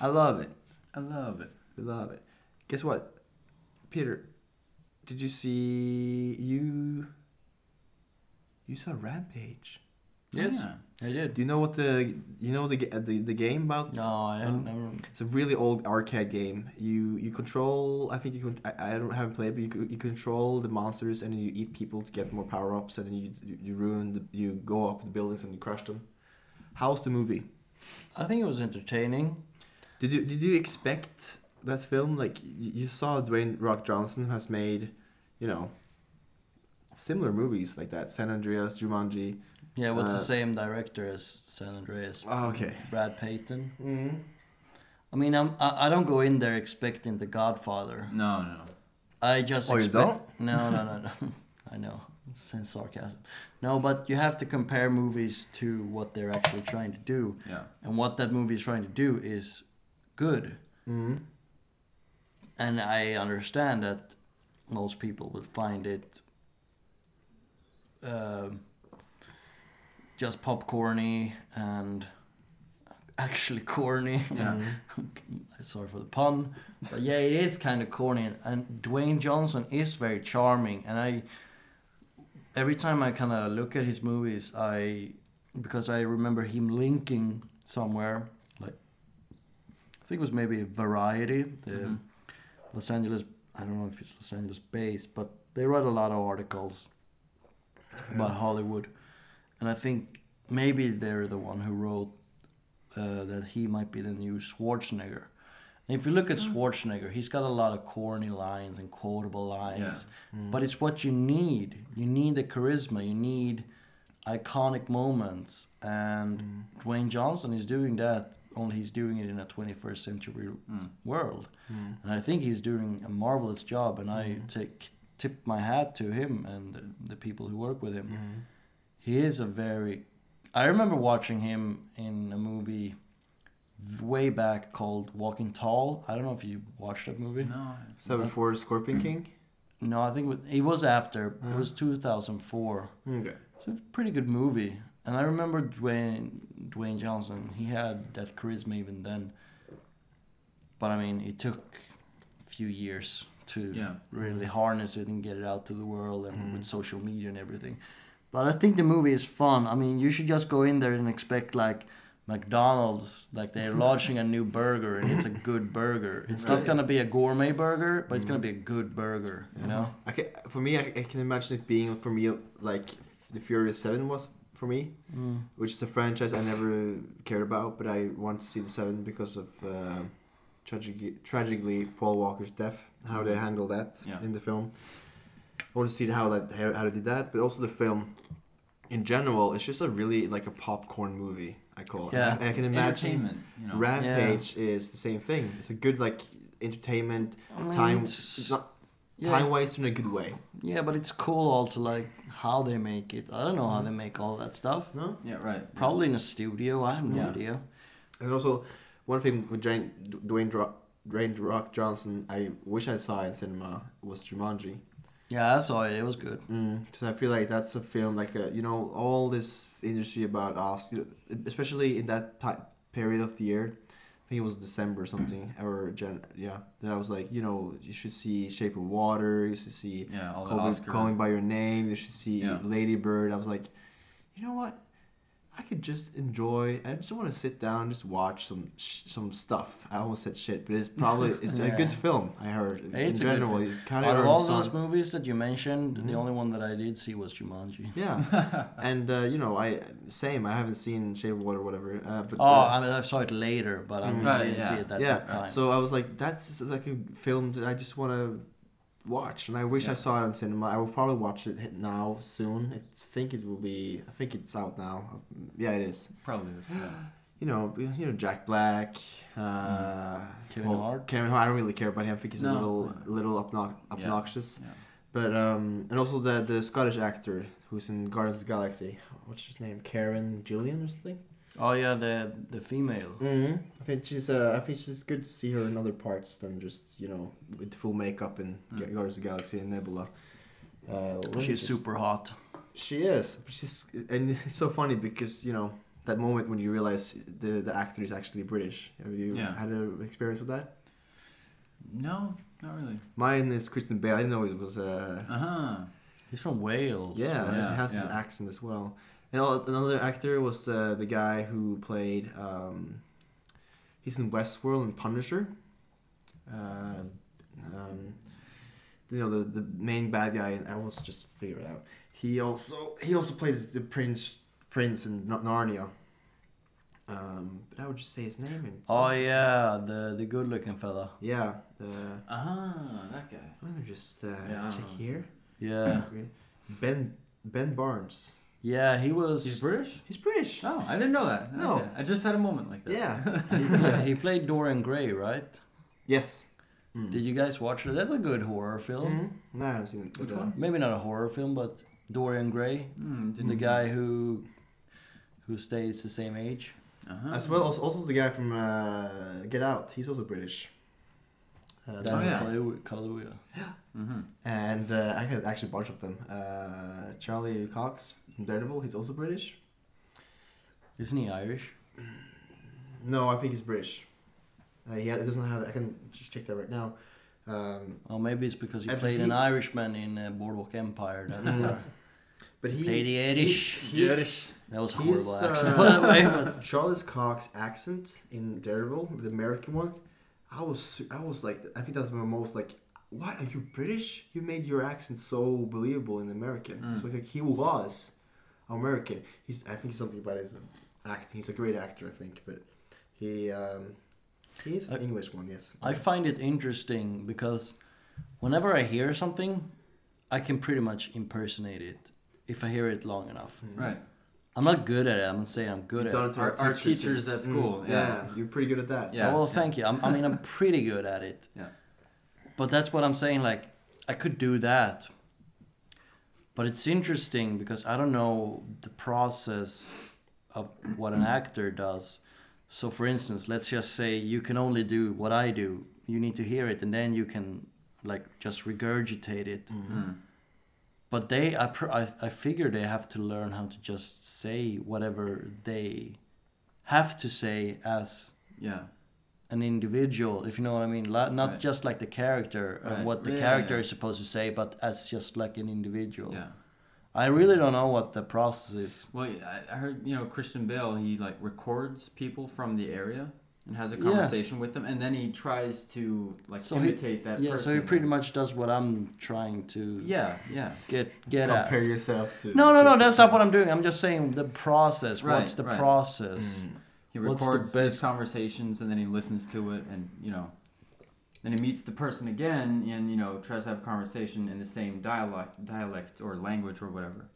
I love it. I love it. We love it. Guess what, Peter? Did you see you? You saw Rampage. Yes, Yeah. I did. Do you know what the you know the the, the game about? No, I haven't. Um. It's a really old arcade game. You you control. I think you can. I, I don't haven't played, but you you control the monsters and you eat people to get more power ups, and then you you, you ruin the, you go up the buildings and you crush them. How's the movie? I think it was entertaining. Did you did you expect that film? Like you, you saw Dwayne Rock Johnson has made, you know, similar movies like that. San Andreas, Jumanji. Yeah, it was Uh, the same director as San Andreas, Oh, okay. Brad Peyton. Mm-hmm. I mean, I'm, I I don't go in there expecting The Godfather. No, no, no. I just Oh, you expect. don't? No, no, no, no. I know. Sense sarcasm. No, but you have to compare movies to what they're actually trying to do, Yeah. and what that movie is trying to do is good. Mm-hmm. And I understand that most people would find it um, just popcorny and actually corny. Yeah. Sorry for the pun, but yeah, it is kind of corny. And Dwayne Johnson is very charming, and I every time I kind of look at his movies, I because I remember him linking somewhere like I think it was maybe Variety, the Mhm. Los Angeles. I don't know if it's Los Angeles based, but they write a lot of articles about Hollywood, and I think maybe they're the one who wrote uh, that he might be the new Schwarzenegger. And if you look at hmm. Schwarzenegger, he's got a lot of corny lines and quotable lines, hmm. but it's what you need. You need the charisma. You need iconic moments, and hmm. Dwayne Johnson is doing that. Only he's doing it in a 21st century Mm. world, and I think he's doing a marvelous job. And I take tip my hat to him and the, the people who work with him. Mm-hmm. He is a very. I remember watching him in a movie way back called Walking Tall. I don't know if you watched that movie. No. Is that before Scorpion King? No, I think it was- it was after. It Uh-huh. was 2004. Okay. It's a pretty good movie. And I remember Dwayne Dwayne Johnson. He had that charisma even then. But I mean, it took a few years to Yeah. really harness it and get it out to the world and Mm. with social media and everything. But I think the movie is fun. I mean, you should just go in there and expect like McDonald's, like they're launching a new burger and it's a good burger. It's not Right. gonna be a gourmet burger, but it's gonna be a good burger. You know? I can, for me, I, I can imagine it being for me like the Furious Seven was for me, Mm. which is a franchise I never cared about, but I want to see the seven because of uh, tragically, tragically Paul Walker's death, how they handle that Yeah. in the film. I want to see how that how, how they did that, but also the film in general. It's just a really like a popcorn movie. I call it. Yeah. and I can imagine you know. Rampage is the same thing. It's a good like entertainment I mean, time. it's- It's not yeah. time waster in a good way. Yeah, but it's cool also like how they make it. I don't know how mm-hmm. they make all that stuff. No. Yeah, right. Probably in a studio. I have no Yeah. idea. And also, one thing with Dwayne, Dwayne, Dro- Dwayne Rock Johnson, I wish I saw in cinema was Jumanji. Yeah, I saw it. It was good. Mm, because I feel like that's a film like a, you know all this industry about us, especially in that ti period of the year. I think it was December or something or Jan. Yeah, that I was like, you know, you should see Shape of Water. You should see Yeah, all the Call Me, Oscar. Call Me by Your Name. You should see Yeah. Lady Bird. I was like, you know what? I could just enjoy. I just want to sit down and just watch some sh- some stuff. I almost said shit, but it's probably it's a good film. I heard It's in general. film. kinda Out of all those movies that you mentioned, Mhm. the only one that I did see was Jumanji. Yeah, and uh, you know, I same. I haven't seen Shape of Water, or whatever. Uh, but Oh, uh, I mean, I saw it later, but I, mean, Mm. I didn't see it at yeah. that time. So I was like, that's like a film that I just want to watch, and I wish I saw it on cinema. I will probably watch it now soon. I think it will be. I think it's out now. Yeah, it is. Probably is. Yeah. You know, you know Jack Black, uh, Kevin Hart? Kevin Hart. I don't really care about him. I think he's a No. little, little obnox- Yeah. obnoxious. Yeah. But um, and also the the Scottish actor who's in Guardians of the Galaxy. What's his name? Karen Gillan or something. Oh yeah, the the female. Mm-hmm. I think she's. Uh, I think she's good to see her in other parts than just you know with full makeup in Mm. Guardians of the Galaxy and Nebula. Uh, She's just- super hot. She is. But she's and it's so funny because you know that moment when you realize the the actor is actually British. Have you Yeah. had an experience with that? No, not really. Mine is Christian Bale. I didn't know it was. Uh, Uh huh. He's from Wales. yeah, Yeah, has this yeah. accent as well. And another actor was uh, the guy who played. Um, he's in Westworld and Punisher. Uh, um, you know the the main bad guy. And I will just figure it out. He also he also played the prince prince in Narnia. Um, but I would just say his name. And Oh yeah, the the good looking fella. yeah. The, Uh huh. That guy. let me just uh, Yeah, check here. Yeah. Ben Ben Barnes. Yeah, he was. He's British. He's British. Oh, I didn't know that. No. Okay. I just had a moment like that. Yeah. he played Dorian Gray, right? yes. Mm. Did you guys watch it? That's a good horror film. Mhm. No, I haven't seen it. Which uh, one? Maybe not a horror film, but Dorian Gray, Mm, the didn't- guy who who stays the same age. Uh-huh. As well, also, also the guy from uh, Get Out. He's also British. Uh, Daniel yeah. Kalu- Kaluuya. Mm-hmm. And uh, I had actually a bunch of them. Uh, Charlie Cox from Daredevil. He's also British. Isn't he Irish? No, I think he's British. Uh, he ha- doesn't have. I can just check that right now. Um, Or maybe it's because he played he- an Irishman in uh, Boardwalk Empire. That's why. but he Play the Irish. he- he's- That was a He's, horrible accent, uh, by way. But Charles Cox accent in Daredevil, the American one. I was I was like I think that's my most like what are you British? You made your accent so believable in American. Mm. So like he was American. He's I think something about his acting. He's a great actor, I think, but he um, he's an I- English one, yes. I find it interesting because whenever I hear something, I can pretty much impersonate it if I hear it long enough. Mm. Right. I'm not good at it. I'm not saying I'm good You've at done it. it to Our, our teachers, teachers at school. Mm, yeah. you're pretty good at that. So, Yeah, well, thank you. I'm, I mean, I'm pretty good at it. Yeah. But that's what I'm saying. Like, I could do that. But it's interesting because I don't know the process of what an actor does. So, for instance, let's just say you can only do what I do. You need to hear it, and then you can, like, just regurgitate it. Mhm. Mm. but they I, pr- I I figure they have to learn how to just say whatever they have to say as Yeah. An individual, if you know what I mean. Li- Not Right. just like the character and Right. what the Yeah, character yeah. is supposed to say, but as just like an individual. Yeah. I really don't know what the process is. Well, I, I heard you know Christian Bale. He like records people from the area and has a Yeah. conversation with them, and then he tries to like So he- imitate that yeah, person. so he pretty much does what I'm trying to Yeah, yeah. get get at. Compare yourself to. No, no, no. That's not what I'm doing. I'm just saying the process. Right, What's the right. process? Mm. He What's the records his conversations and then he listens to it, and you know, then he meets the person again and you know tries to have a conversation in the same dialect, dialect or language or whatever.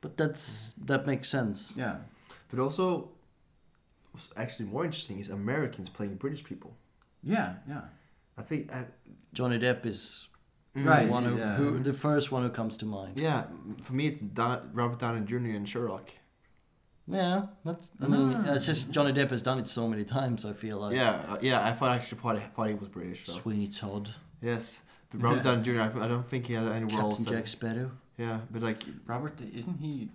But that's that makes sense. Yeah. But also, what's actually more interesting is Americans playing British people. Yeah, yeah. I think. I, Johnny Depp is Mm. the Right. one who, yeah. who the first one who comes to mind. Yeah, for me it's Don, Robert Downey Jr. and Sherlock. Yeah, that's, I mean, Ah. it's just Johnny Depp has done it so many times. I feel like yeah, uh, yeah. I thought actually thought he, he was British. So. Sweeney Todd, Yes, but Robert Downey Jr. I, I don't think he has any roles. Captain that- Jack Sparrow. Yeah, but like Robert, isn't he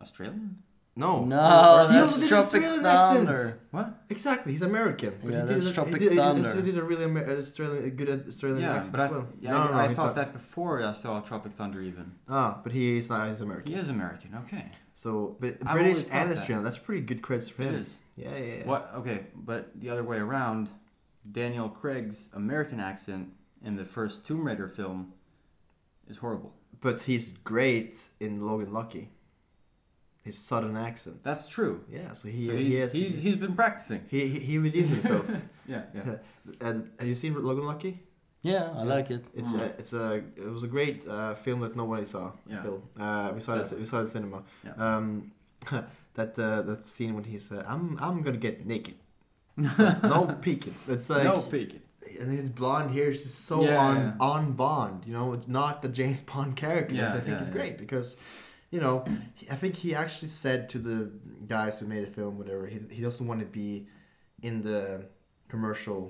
Australian? No. No, Or- he that's also did Tropic Australian accent. What? Exactly, he's American. But Yeah, he that's did, Tropic he did, Thunder. He also did a really Amer- Australian, a good Australian Yeah, accent but I, well. yeah, no, I, no, no, I thought not. that before I saw Tropic Thunder even. Ah, but he is not. He's American. He is American. Okay. So, but I've British always thought and that. Australian. That's pretty good credits for It him. is. Yeah, yeah. yeah. What? Okay, but the other way around, Daniel Craig's American accent in the first Tomb Raider film is horrible. But he's great in Logan Lucky. His southern accent. That's true. yeah. So he so he he's, has, he's he's been practicing. he he, he redeemed himself. Yeah, yeah. and have you seen Logan Lucky? Yeah, I Yeah. like it. It's Mm. a, it's a it was a great uh, film that nobody saw. Yeah. Film. Uh, we saw So- it we saw it in cinema. Yeah. Um, that uh, that scene when he's uh, I'm I'm gonna get naked. no peeking. It's like no peeking. and his blonde hair is just so Yeah, on yeah. on Bond. You know, not the James Bond character. Yeah, which I think yeah, is yeah. great because. You know, I think he actually said to the guys who made the film, whatever, he, he doesn't want to be in the commercial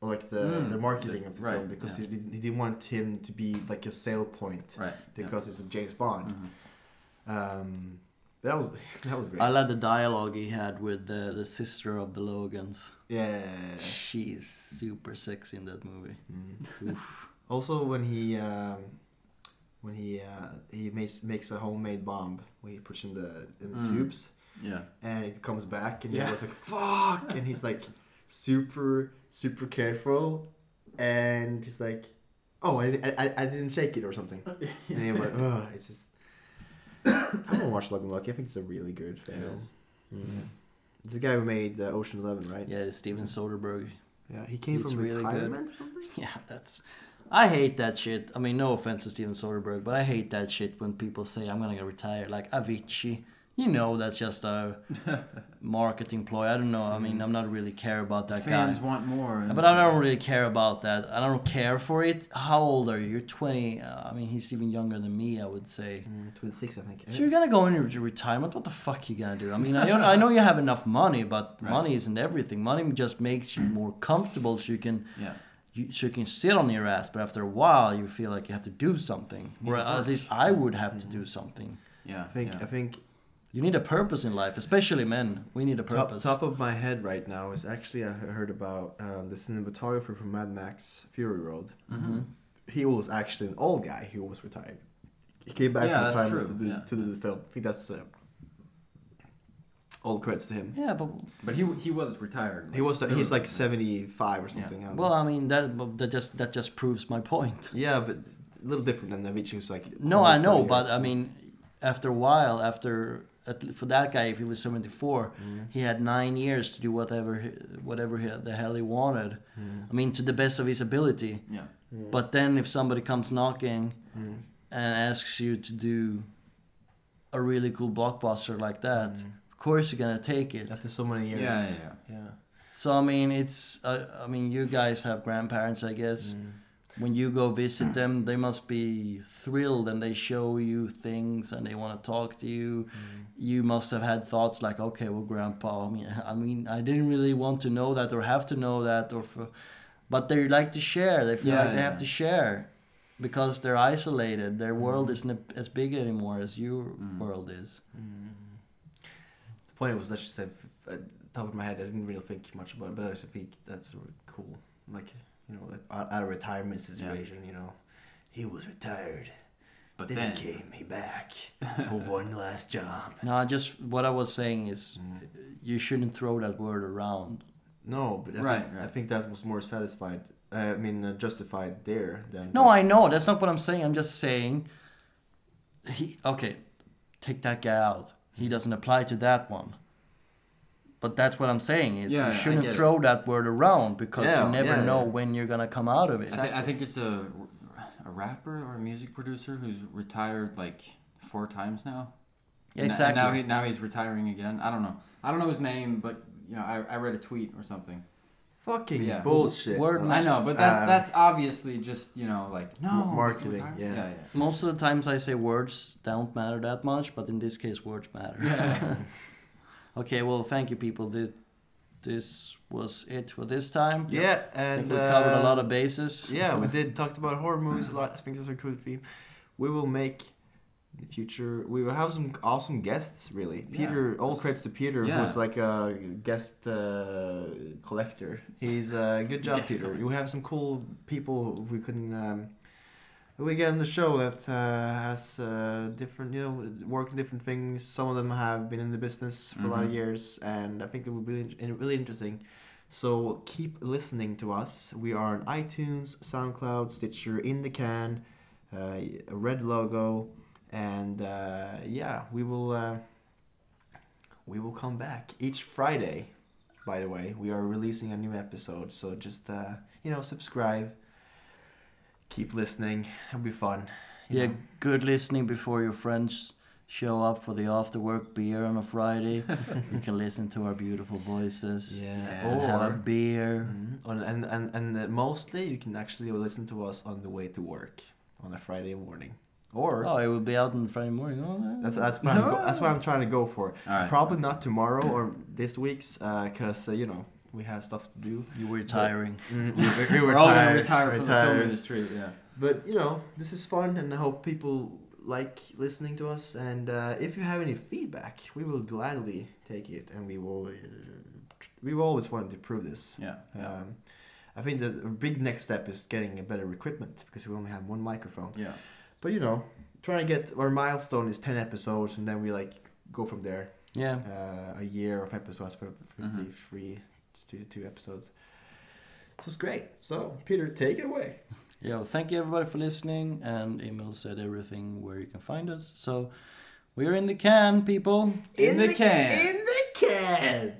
or like the, Mm, the marketing the- of the right, film because yeah. he, didn't- he didn't want him to be like a sale point Right. because it's a James Bond. Yeah. Mhm. Um, that was that was great. I love the dialogue he had with the the sister of the Logans. yeah. She's super sexy in that movie. Mm. Oof. Also, when he um, when he uh, he makes makes a homemade bomb, when he puts in the in the Mm. tubes, Yeah. and it comes back, and Yeah. he goes like "fuck," and he's like super super careful, and he's like, "Oh, I, I, I didn't shake it or something," and you're like, "Oh, it's just." I want to watch Logan Lucky. I think it's a really good film. is. Mm. It's the guy who made uh, Ocean Eleven, right? Yeah, Steven Soderbergh. Yeah, he came It's from really good. retirement or something. Yeah, that's. I hate that shit. I mean, no offense to Steven Soderbergh, but I hate that shit when people say I'm gonna get retired, like Avicii. You know, that's just a marketing ploy. I don't know. I mean, I'm not really care about that Fans guy. Fans want more. But I don't really care about that. I don't care for it. How old are you? You're 20. Uh, I mean, he's even younger than me, I would say. Mm, Twenty six, I think. So you're gonna go into retirement? What the fuck you gonna do? I mean, I, I know you have enough money, but Right. money isn't everything. Money just makes you more comfortable, so you can Yeah. You, so you can sit on your ass. But after a while, you feel like you have to do something. Or at least I would have to do something. Yeah. I think yeah. I think You need a purpose in life, especially men. We need a top, purpose. top of my head right now is actually I heard about um, the cinematographer from Mad Max Fury Road. hmm He was actually an old guy He was retired. He came back Yeah, from that's retirement to do yeah. to do the film. I think that's uh, all credits to him. Yeah, but But he he was retired. He was he's like seventy five or something. I don't well, know. I mean that that just that just proves my point. yeah, but it's a little different than Avicii, who's like No, I 140 know, but years. I mean, after a while, after at, l- for that guy, if he was seventy four, Mm, he had nine years to do whatever he, whatever he, the hell he wanted. mm, I mean, to the best of his ability. Yeah. mm, But then, if somebody comes knocking mm, and asks you to do a really cool blockbuster like that, mm. of course you're gonna take it. after so many years. Yeah. yeah. yeah. So I mean, it's uh, I mean, you guys have grandparents, I guess. Mm. When you go visit them, they must be thrilled, and they show you things, and they want to talk to you. Mm. You must have had thoughts like, okay, well, grandpa. I mean, I mean, I didn't really want to know that or have to know that, or for, but they like to share. They feel Yeah, like they yeah. have to share. because they're isolated. Their world isn't as big anymore as your Mm. world is. Mm. Point was that she said, uh, top of my head, I didn't really think much about it, but I just think that's really cool. Like, you know, like, out of retirement situation, you know, he was retired. But then, then, he came he back for one last job. No, just what I was saying is Mm. you shouldn't throw that word around. No, but I, Right, think, I think that was more satisfied. Uh, I mean, uh, justified there than. No, I know that's not what I'm saying. I'm just saying he okay, take that guy out. He doesn't apply to that one. But that's what I'm saying is Yeah, you shouldn't get it. throw that word around because Yeah, you never yeah, know when you're gonna come out of it. I, th- I think it's a, a rapper or a music producer who's retired like four times now. Yeah, exactly. And now, he, now he's retiring again. I don't know. I don't know his name, but you know, I, I read a tweet or something. Fucking Yeah. bullshit. Word- I know, but that's um, that's obviously just you know like no marketing, yeah. yeah, yeah. Most of the times I say words don't matter that much, but in this case words matter. Yeah. okay, well thank you people. Th- This was it for this time. Yeah, I and think we covered a uh, lot of bases. Yeah, we did talked about horror movies a lot. I think that's a cool theme. We will make in the future. We will have some awesome guests. Really, Yeah. Peter. All credits to Peter, Yeah. who's like a guest uh, collector. He's a uh, good job, Guest Peter. collector. We have some cool people we can. Um, we get on the show that uh, has uh, different, you know, work in different things. Some of them have been in the business for a lot of Mhm. years, and I think it will be in- really interesting. So keep listening to us. We are on iTunes, SoundCloud, Stitcher, In the Can, uh, a red logo, and uh, yeah, we will uh, we will come back each Friday. By the way, we are releasing a new episode, so just uh, you know subscribe. Keep listening. It'll be fun. Yeah, know. good listening before your friends show up for the after work beer on a Friday. you can listen to our beautiful voices. Yeah. Yeah. and have a Or beer. Mhm. and and and, and mostly you can actually listen to us on the way to work on a Friday morning. Or Oh, it will be out on Friday morning. Oh, uh, that's that's what I'm go- that's what I'm trying to go for. All right. Probably not tomorrow or this week's, because uh, you know we have stuff to do. You were tiring. Mm, we, we We're all gonna retire from the film industry. Yeah. But you know this is fun, and I hope people like listening to us. And uh, if you have any feedback, we will gladly take it, and we will. Uh, we've always wanted to prove this. Yeah. yeah. Um, I think the big next step is getting a better equipment because we only have one microphone. yeah. But you know, trying to get our milestone is ten episodes, and then we like go from there. Yeah. Uh, a year of episodes, but Mhm. 53 to two episodes. So it's great. So Peter, take it away. Yeah, well, thank you everybody for listening. And Emil said everything where you can find us. So we're in the can, people. In the can. In